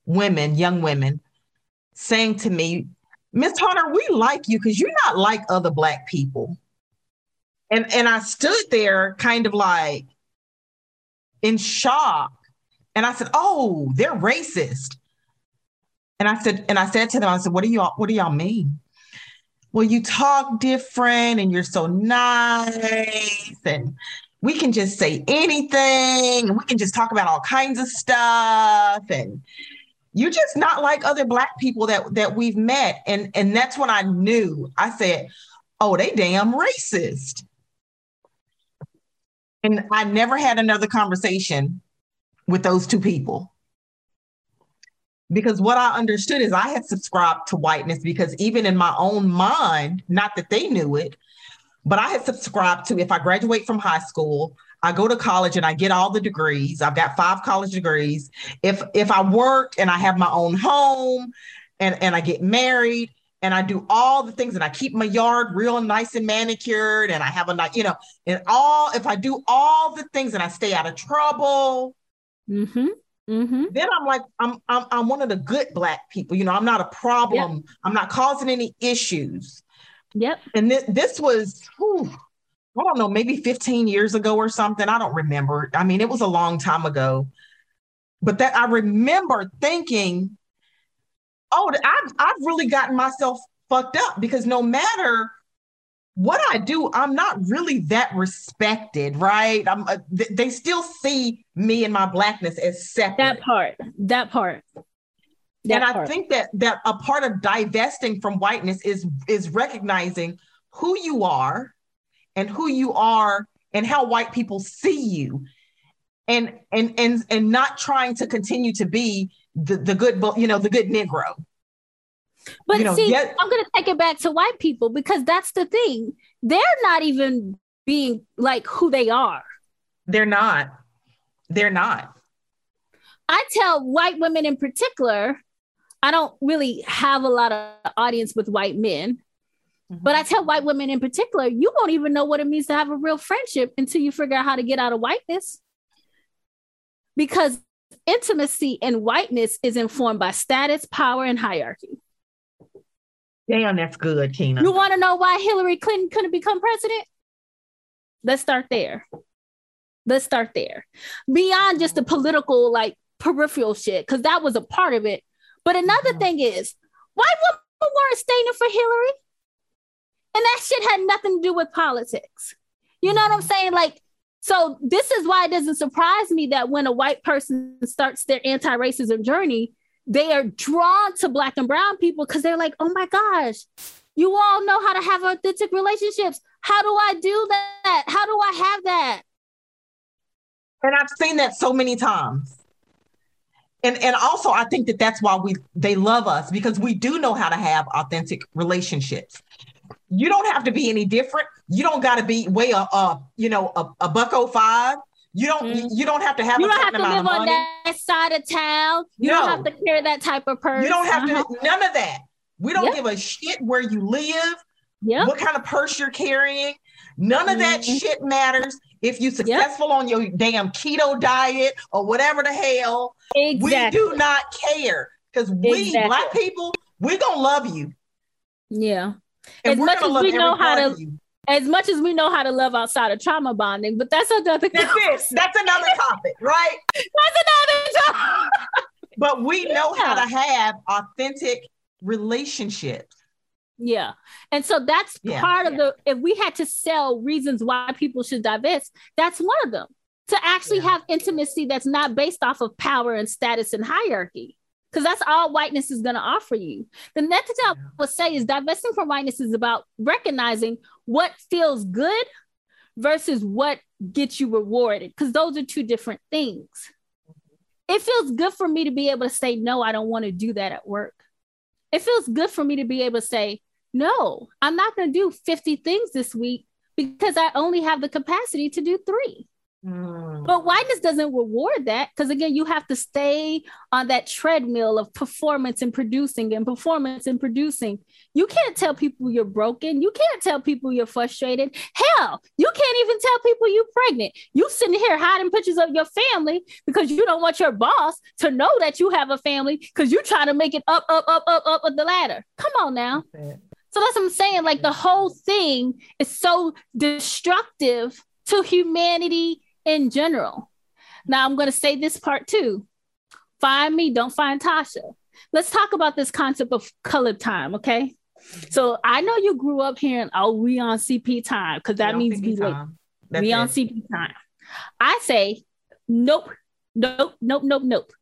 women, young women, saying to me, Miss Hunter, we like you because you're not like other black people. And and I stood there kind of like in shock. And I said, Oh, they're racist. And I said, and I said to them, I said, what do y'all, what do y'all mean? Well, you talk different and you're so nice and we can just say anything and we can just talk about all kinds of stuff and you're just not like other black people that that we've met and and that's when i knew i said oh they damn racist and i never had another conversation with those two people because what I understood is I had subscribed to whiteness because even in my own mind, not that they knew it, but I had subscribed to if I graduate from high school, I go to college and I get all the degrees. I've got five college degrees. If if I work and I have my own home and, and I get married and I do all the things and I keep my yard real nice and manicured and I have a nice, you know, and all if I do all the things and I stay out of trouble. Mm-hmm Mm-hmm. Then I'm like, I'm, I'm I'm one of the good black people. You know, I'm not a problem. Yep. I'm not causing any issues. Yep. And th- this was, whew, I don't know, maybe 15 years ago or something. I don't remember. I mean, it was a long time ago. But that I remember thinking, oh, I've I've really gotten myself fucked up because no matter what I do, I'm not really that respected, right? I'm, uh, th- they still see me and my blackness as separate. That part, that part. That and I part. think that that a part of divesting from whiteness is is recognizing who you are and who you are and how white people see you and and and and not trying to continue to be the the good you know the good negro but you know, see, yet- I'm going to take it back to white people because that's the thing. They're not even being like who they are. They're not. They're not. I tell white women in particular, I don't really have a lot of audience with white men, Mm-hmm. But I tell white women in particular, you won't even know what it means to have a real friendship until you figure out how to get out of whiteness. Because intimacy and whiteness is informed by status, power, and hierarchy. Damn, that's good, Tina. You want to know why Hillary Clinton couldn't become president? Let's start there. Let's start there. Beyond just the political, like peripheral shit, because that was a part of it. But another mm-hmm. thing is, white women weren't standing for Hillary. And that shit had nothing to do with politics. You know what I'm saying? Like, so this is why it doesn't surprise me that when a white person starts their anti-racism journey, they are drawn to black and brown people because they're like, oh my gosh, you all know how to have authentic relationships. How do I do that? How do I have that? And I've seen that so many times. And and also I think that that's why we they love us because we do know how to have authentic relationships. You don't have to be any different. You don't got to be way a, a you know a, a buck oh five. You don't mm-hmm. you don't have to have you don't have to live on that side of town. You no. don't have to carry that type of purse. You don't have uh-huh. to none of that. We don't yep. give a shit where you live, yep. what kind of purse you're carrying. None of that mm-hmm. shit matters. If you're successful yep. on your damn keto diet or whatever the hell, exactly. we do not care because we exactly. black people, we're gonna love you. Yeah. And as much as we know how to as much as we know how to love outside of trauma bonding, but that's another that's it. That's another topic, right? that's another topic. but we know yeah. how to have authentic relationships. Yeah. And so that's yeah, part of the, if we had to sell reasons why people should divest, that's one of them to actually yeah. have intimacy that's not based off of power and status and hierarchy. Because that's all whiteness is going to offer you. The next thing I would say is divesting from whiteness is about recognizing what feels good versus what gets you rewarded, because those are two different things. It feels good for me to be able to say, no, I don't want to do that at work it feels good for me to be able to say, no, I'm not going to do 50 things this week because I only have the capacity to do three. Mm. But whiteness doesn't reward that because again, you have to stay on that treadmill of performance and producing and performance and producing. You can't tell people you're broken. You can't tell people you're frustrated. Hell, you can't even tell people you're pregnant. You sitting here hiding pictures of your family because you don't want your boss to know that you have a family because you're trying to make it up, up, up, up, up the ladder. Come on now. So that's what I'm saying. Like the whole thing is so destructive to humanity in general. Now I'm going to say this part too. Find me, don't find Tasha. Let's talk about this concept of colored time, okay? So I know you grew up hearing, "Oh, we on CP time," because that means be late. We on CP time. I say, nope, nope, nope, nope, nope.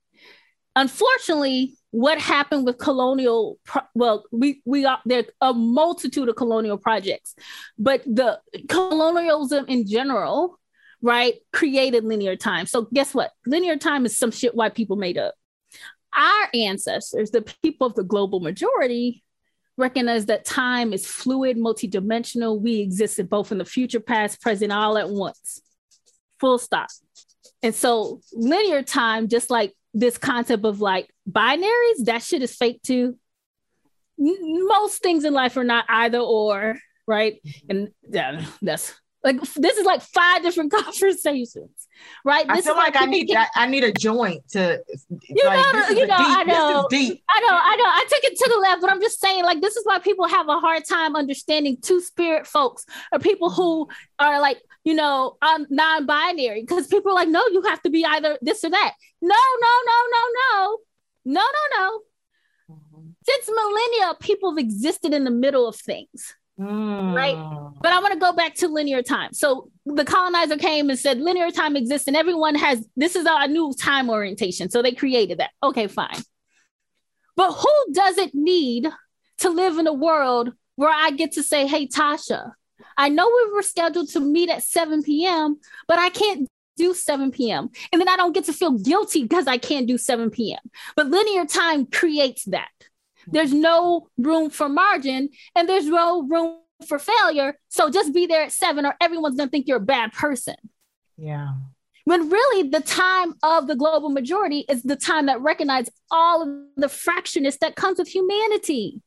Unfortunately, what happened with colonial? Pro- well, we we are there a multitude of colonial projects, but the colonialism in general right, created linear time. So guess what? Linear time is some shit white people made up. Our ancestors, the people of the global majority, recognize that time is fluid, multidimensional. We exist both in the future, past, present, all at once. Full stop. And so linear time, just like this concept of like binaries, that shit is fake too. Most things in life are not either or, right? Mm-hmm. And yeah, that's like this is like five different conversations, right? This I feel like, like I need I, need a joint to. You like, know, you know, deep, I know, deep. I know, I know. I took it to the left, but I'm just saying, like, this is why people have a hard time understanding two spirit folks or people who are like, you know, I'm non-binary because people are like, no, you have to be either this or that. No, no, no, no, no, no, no, no. Mm-hmm. Since millennia, people have existed in the middle of things Mm. Right. But I want to go back to linear time. So the colonizer came and said linear time exists and everyone has this is our new time orientation. So they created that. Okay, fine. But who doesn't need to live in a world where I get to say, hey, Tasha, I know we were scheduled to meet at 7 p.m., but I can't do 7 p.m. And then I don't get to feel guilty because I can't do 7 p.m. But linear time creates that. There's no room for margin and there's no room for failure. So just be there at seven or everyone's going to think you're a bad person. Yeah. When really the time of the global majority is the time that recognizes all of the fractionness that comes with humanity.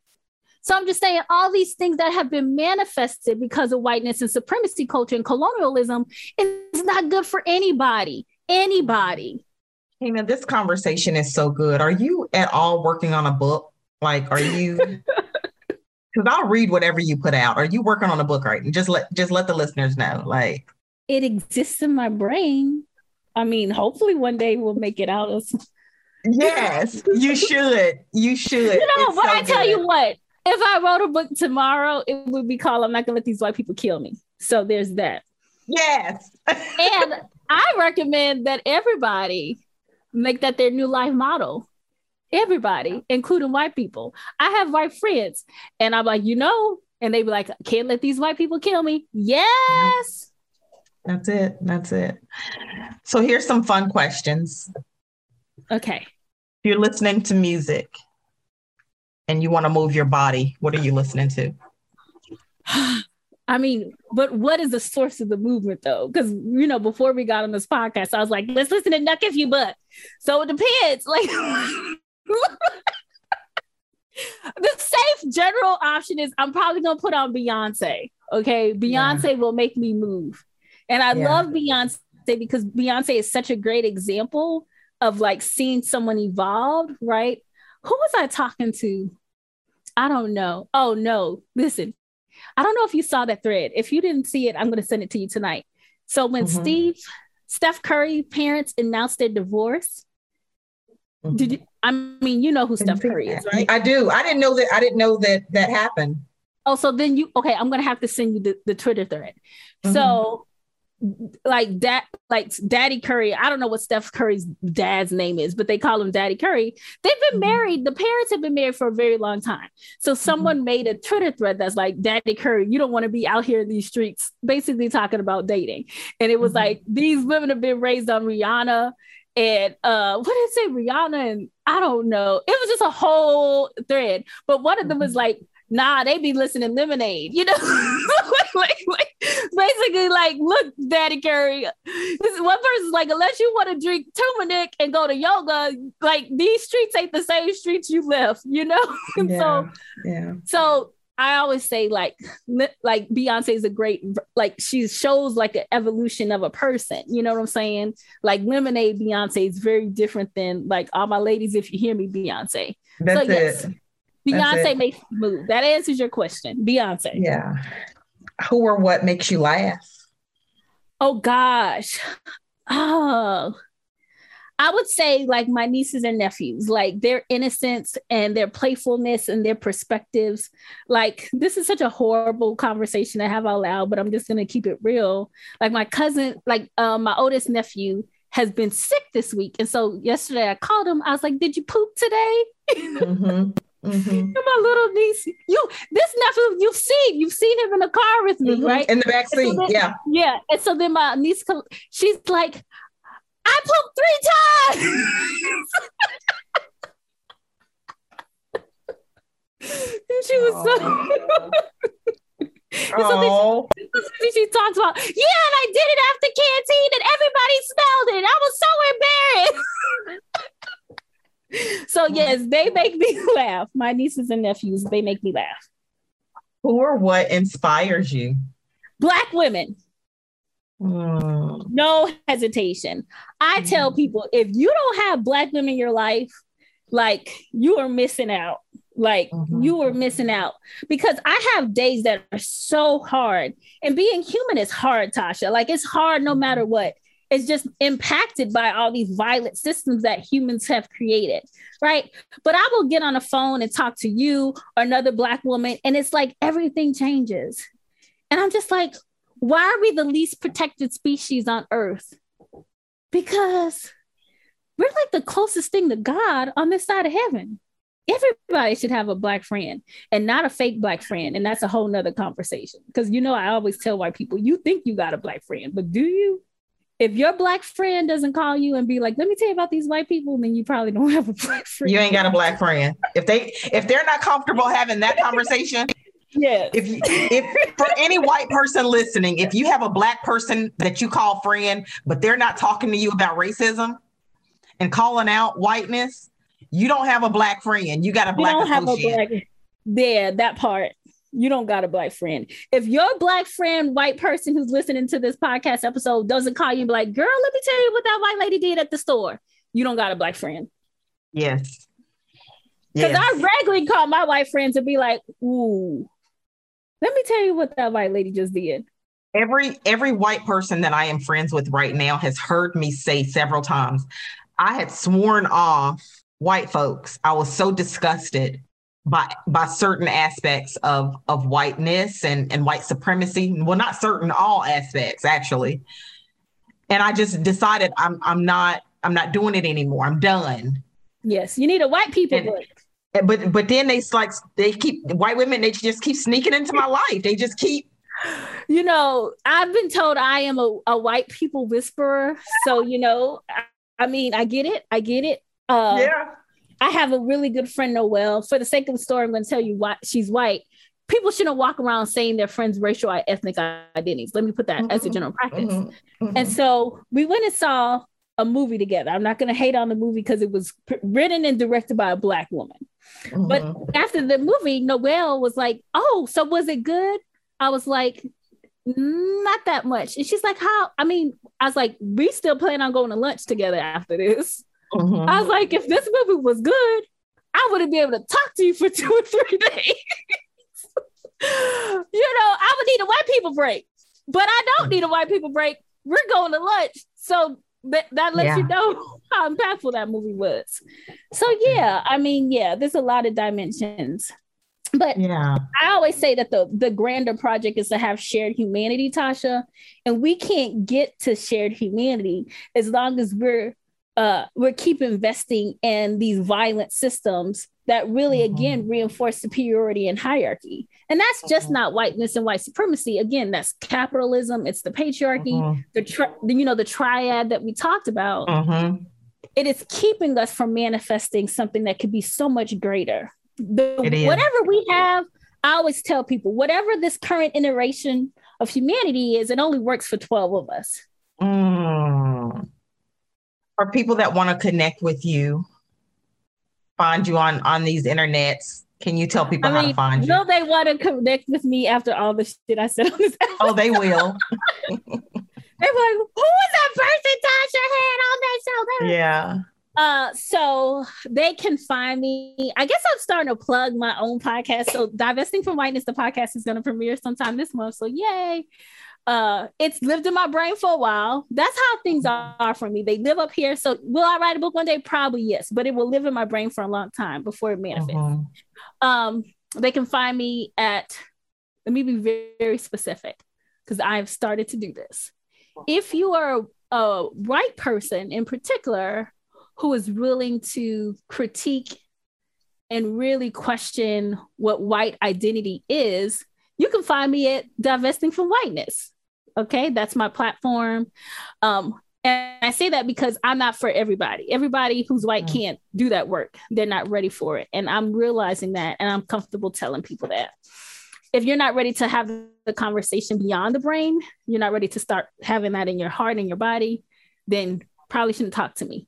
So I'm just saying all these things that have been manifested because of whiteness and supremacy culture and colonialism is not good for anybody. Anybody. Man, this conversation is so good. Are you at all working on a book? Like, are you? Because I'll read whatever you put out. Are you working on a book right? And just let just let the listeners know. Like, it exists in my brain. I mean, hopefully one day we'll make it out as Yes, you should. You should. You know, it's but so I tell you what, if I wrote a book tomorrow, it would be called I'm not gonna let these white people kill me. So there's that. Yes. and I recommend that everybody make that their new life model. Everybody, including white people. I have white friends, and I'm like, you know, and they be like, can't let these white people kill me. Yes. That's it. That's it. So here's some fun questions. Okay. If you're listening to music and you want to move your body, what are you listening to? I mean, but what is the source of the movement though? Because you know, before we got on this podcast, I was like, let's listen to Knuck If You Buck. So it depends. Like the safe general option is I'm probably gonna put on Beyonce. Okay. Beyonce yeah. will make me move. And I yeah. love Beyonce because Beyonce is such a great example of like seeing someone evolve, right? Who was I talking to? I don't know. Oh no, listen. I don't know if you saw that thread. If you didn't see it, I'm going to send it to you tonight. So when mm-hmm. Steve, Steph Curry parents announced their divorce, mm-hmm. did you, I mean, you know who Steph Curry is, right? I do. I didn't know that. I didn't know that that happened. Oh, so then you okay? I'm gonna have to send you the, the Twitter thread. Mm-hmm. So like that like daddy curry i don't know what steph curry's dad's name is but they call him daddy curry they've been mm-hmm. married the parents have been married for a very long time so someone mm-hmm. made a twitter thread that's like daddy curry you don't want to be out here in these streets basically talking about dating and it was mm-hmm. like these women have been raised on rihanna and uh what did it say rihanna and i don't know it was just a whole thread but one of them was mm-hmm. like nah, they be listening lemonade, you know, like, like, basically like, look, Daddy Curry, this is one person's like, unless you want to drink turmeric and go to yoga, like these streets ain't the same streets you left, you know? Yeah, so, yeah. So I always say like, like Beyonce is a great, like she shows like an evolution of a person. You know what I'm saying? Like Lemonade Beyonce is very different than like all my ladies. If you hear me, Beyonce. That's so, yes, it. Beyonce makes you move. That answers your question. Beyonce. Yeah. Who or what makes you laugh? Oh gosh. Oh. I would say like my nieces and nephews, like their innocence and their playfulness and their perspectives. Like this is such a horrible conversation to have out loud, but I'm just gonna keep it real. Like my cousin, like um, my oldest nephew has been sick this week. And so yesterday I called him. I was like, Did you poop today? Mm-hmm. Mm-hmm. my little niece, you this nephew, you've seen, you've seen him in the car with me, mm-hmm. right? In the back seat, so yeah, yeah. And so then my niece, she's like, I pooped three times. and she was so. so then she, she talks about, yeah, and I did it after canteen, and everybody smelled it. I was so embarrassed so yes, they make me laugh. My nieces and nephews, they make me laugh. Who or what inspires you? Black women. Mm. No hesitation. I mm. tell people if you don't have black women in your life, like you are missing out. Like mm-hmm. you are missing out because I have days that are so hard, and being human is hard, Tasha. Like it's hard no matter what. It's just impacted by all these violent systems that humans have created, right? But I will get on a phone and talk to you or another Black woman, and it's like everything changes. And I'm just like, why are we the least protected species on earth? Because we're like the closest thing to God on this side of heaven. Everybody should have a black friend and not a fake black friend. And that's a whole nother conversation. Because you know, I always tell white people, you think you got a black friend, but do you? if your black friend doesn't call you and be like, "Let me tell you about these white people," then you probably don't have a black friend. You ain't got a black friend. If they if they're not comfortable having that conversation, yeah. If if for any white person listening, if you have a black person that you call friend, but they're not talking to you about racism and calling out whiteness, you don't have a black friend. You got a black you don't associate. Have a black, there, that part. You don't got a black friend. If your black friend, white person who's listening to this podcast episode doesn't call you and be like, girl, let me tell you what that white lady did at the store, you don't got a black friend. Yes. Because Yes. I regularly call my white friends and be like, ooh, let me tell you what that white lady just did. every every white person that I am friends with right now has heard me say several times, I had sworn off white folks. I was so disgusted by by certain aspects of of whiteness and and white supremacy. Well, not certain, all aspects actually. And I just decided I'm I'm not I'm not doing it anymore. I'm done. Yes, you need a white people And- break. But but then they like they keep white women. They just keep sneaking into my life. They just keep You know, I've been told I am a, a white people whisperer. So, you know, I, I mean, I get it. I get it. Uh, yeah. I have a really good friend, Noelle For the sake of the story, I'm going to tell you why she's white. People shouldn't walk around saying their friends' racial or ethnic identities. Let me put that as a Mhm. general practice. Mhm. Mhm. And so we went and saw a movie together. I'm not going to hate on the movie because it was written and directed by a black woman. But Mhm. after the movie, Noelle was like, "Oh, so was it good?" I was like, "Not that much." And she's like, "How?" I mean, I was like, "We still plan on going to lunch together after this." Mhm. I was like, "If this movie was good, I wouldn't be able to talk to you for two or three days." you know, I would need a white people break, but I don't need a white people break. We're going to lunch, so that that lets you know how impactful that movie was. So yeah, I mean, yeah, there's a lot of dimensions. But yeah. I always say that the the grander project is to have shared humanity, Tasha, and we can't get to shared humanity as long as we're uh we're keep investing in these violent systems that really Mhm. again reinforce superiority and hierarchy. And that's just Mhm. not whiteness and white supremacy. Again, that's capitalism, it's the patriarchy, Mhm. the tri- the, you know the triad that we talked about. Mhm. It is keeping us from manifesting something that could be so much greater. The, whatever we have, I always tell people, whatever this current iteration of humanity is, it only works for 12 of us. Mm. For people that want to connect with you, find you on on these internets, can you tell people I how mean, to find you? will they want to connect with me after all the shit I said on this episode? Oh, they will. They're like, who was that person Tasha had on that show? Yeah. Uh, so they can find me. I guess I'm starting to plug my own podcast. So divesting from whiteness, the podcast is going to premiere sometime this month. So yay! Uh, it's lived in my brain for a while. That's how things are for me. They live up here. So will I write a book one day? Probably yes, but it will live in my brain for a long time before it manifests. Mhm. Um, they can find me at. Let me be very, very specific because I've started to do this. If you are a, white person in particular who is willing to critique and really question what white identity is, you can find me at Divesting from Whiteness. Okay, that's my platform. Um, and I say that because I'm not for everybody. Everybody who's white Mm. can't do that work. They're not ready for it. And I'm realizing that, and I'm comfortable telling people that. If you're not ready to have the conversation beyond the brain, you're not ready to start having that in your heart and your body, then probably shouldn't talk to me.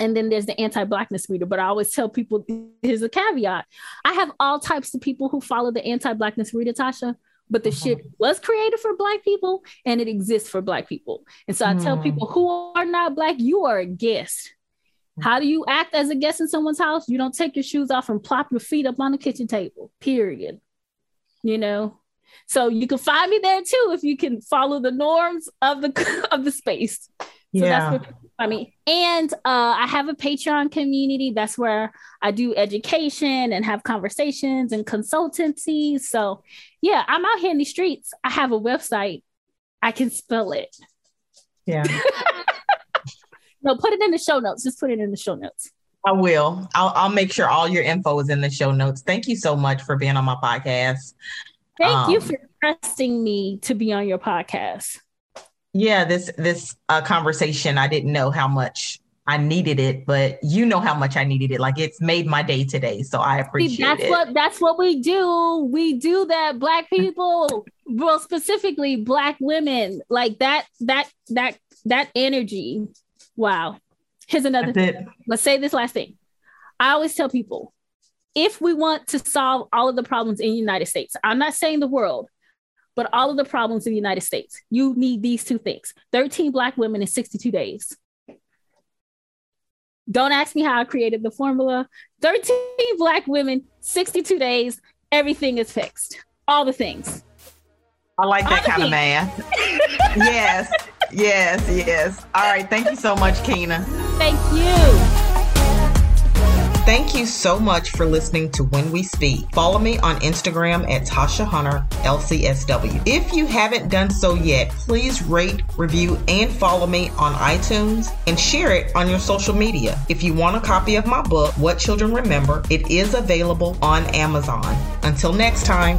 And then there's the anti-blackness reader, but I always tell people here's a caveat. I have all types of people who follow the anti-blackness reader, Tasha, but the Mhm. shit was created for black people and it exists for black people. And so I tell Hmm. people who are not black, you are a guest. How do you act as a guest in someone's house? You don't take your shoes off and plop your feet up on the kitchen table. Period. You know. So you can find me there too if you can follow the norms of the of the space. So Yeah. that's what I mean. And uh, I have a Patreon community. That's where I do education and have conversations and consultancy. So yeah, I'm out here in the streets. I have a website. I can spell it. yeah. No, put it in the show notes. Just put it in the show notes. I will. I'll, I'll make sure all your info is in the show notes. Thank you so much for being on my podcast. Thank you Um, for trusting me to be on your podcast. Yeah, this this uh, conversation, I didn't know how much I needed it, but you know how much I needed it. Like it's made my day today, so I See, appreciate that's it. what that's what we do. We do that. Black people, well, specifically black women, like that, that, that, that energy. Wow. Here's another That's it. let's say this last thing. I always tell people if we want to solve all of the problems in the United States, I'm not saying the world, but all of the problems in the United States, you need these two things 13 Black women in 62 days. Don't ask me how I created the formula. 13 Black women, 62 days, everything is fixed. All the things. I like that kind of math. yes, yes, yes. All right. Thank you so much, Kina. Thank you. Thank you so much for listening to When We Speak. Follow me on Instagram at Tasha Hunter LCSW. If you haven't done so yet, please rate, review, and follow me on iTunes and share it on your social media. If you want a copy of my book, What Children Remember, it is available on Amazon. Until next time.